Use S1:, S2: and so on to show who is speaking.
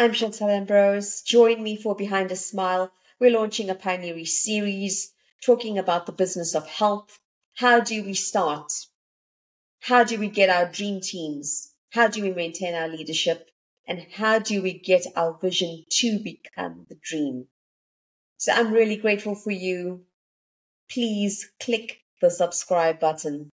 S1: I'm Chantal Ambrose. Join me for Behind a Smile. We're launching a pioneering series talking about the business of health. How do we start? How do we get our dream teams? How do we maintain our leadership? And how do we get our vision to become the dream? So I'm really grateful for you. Please click the subscribe button.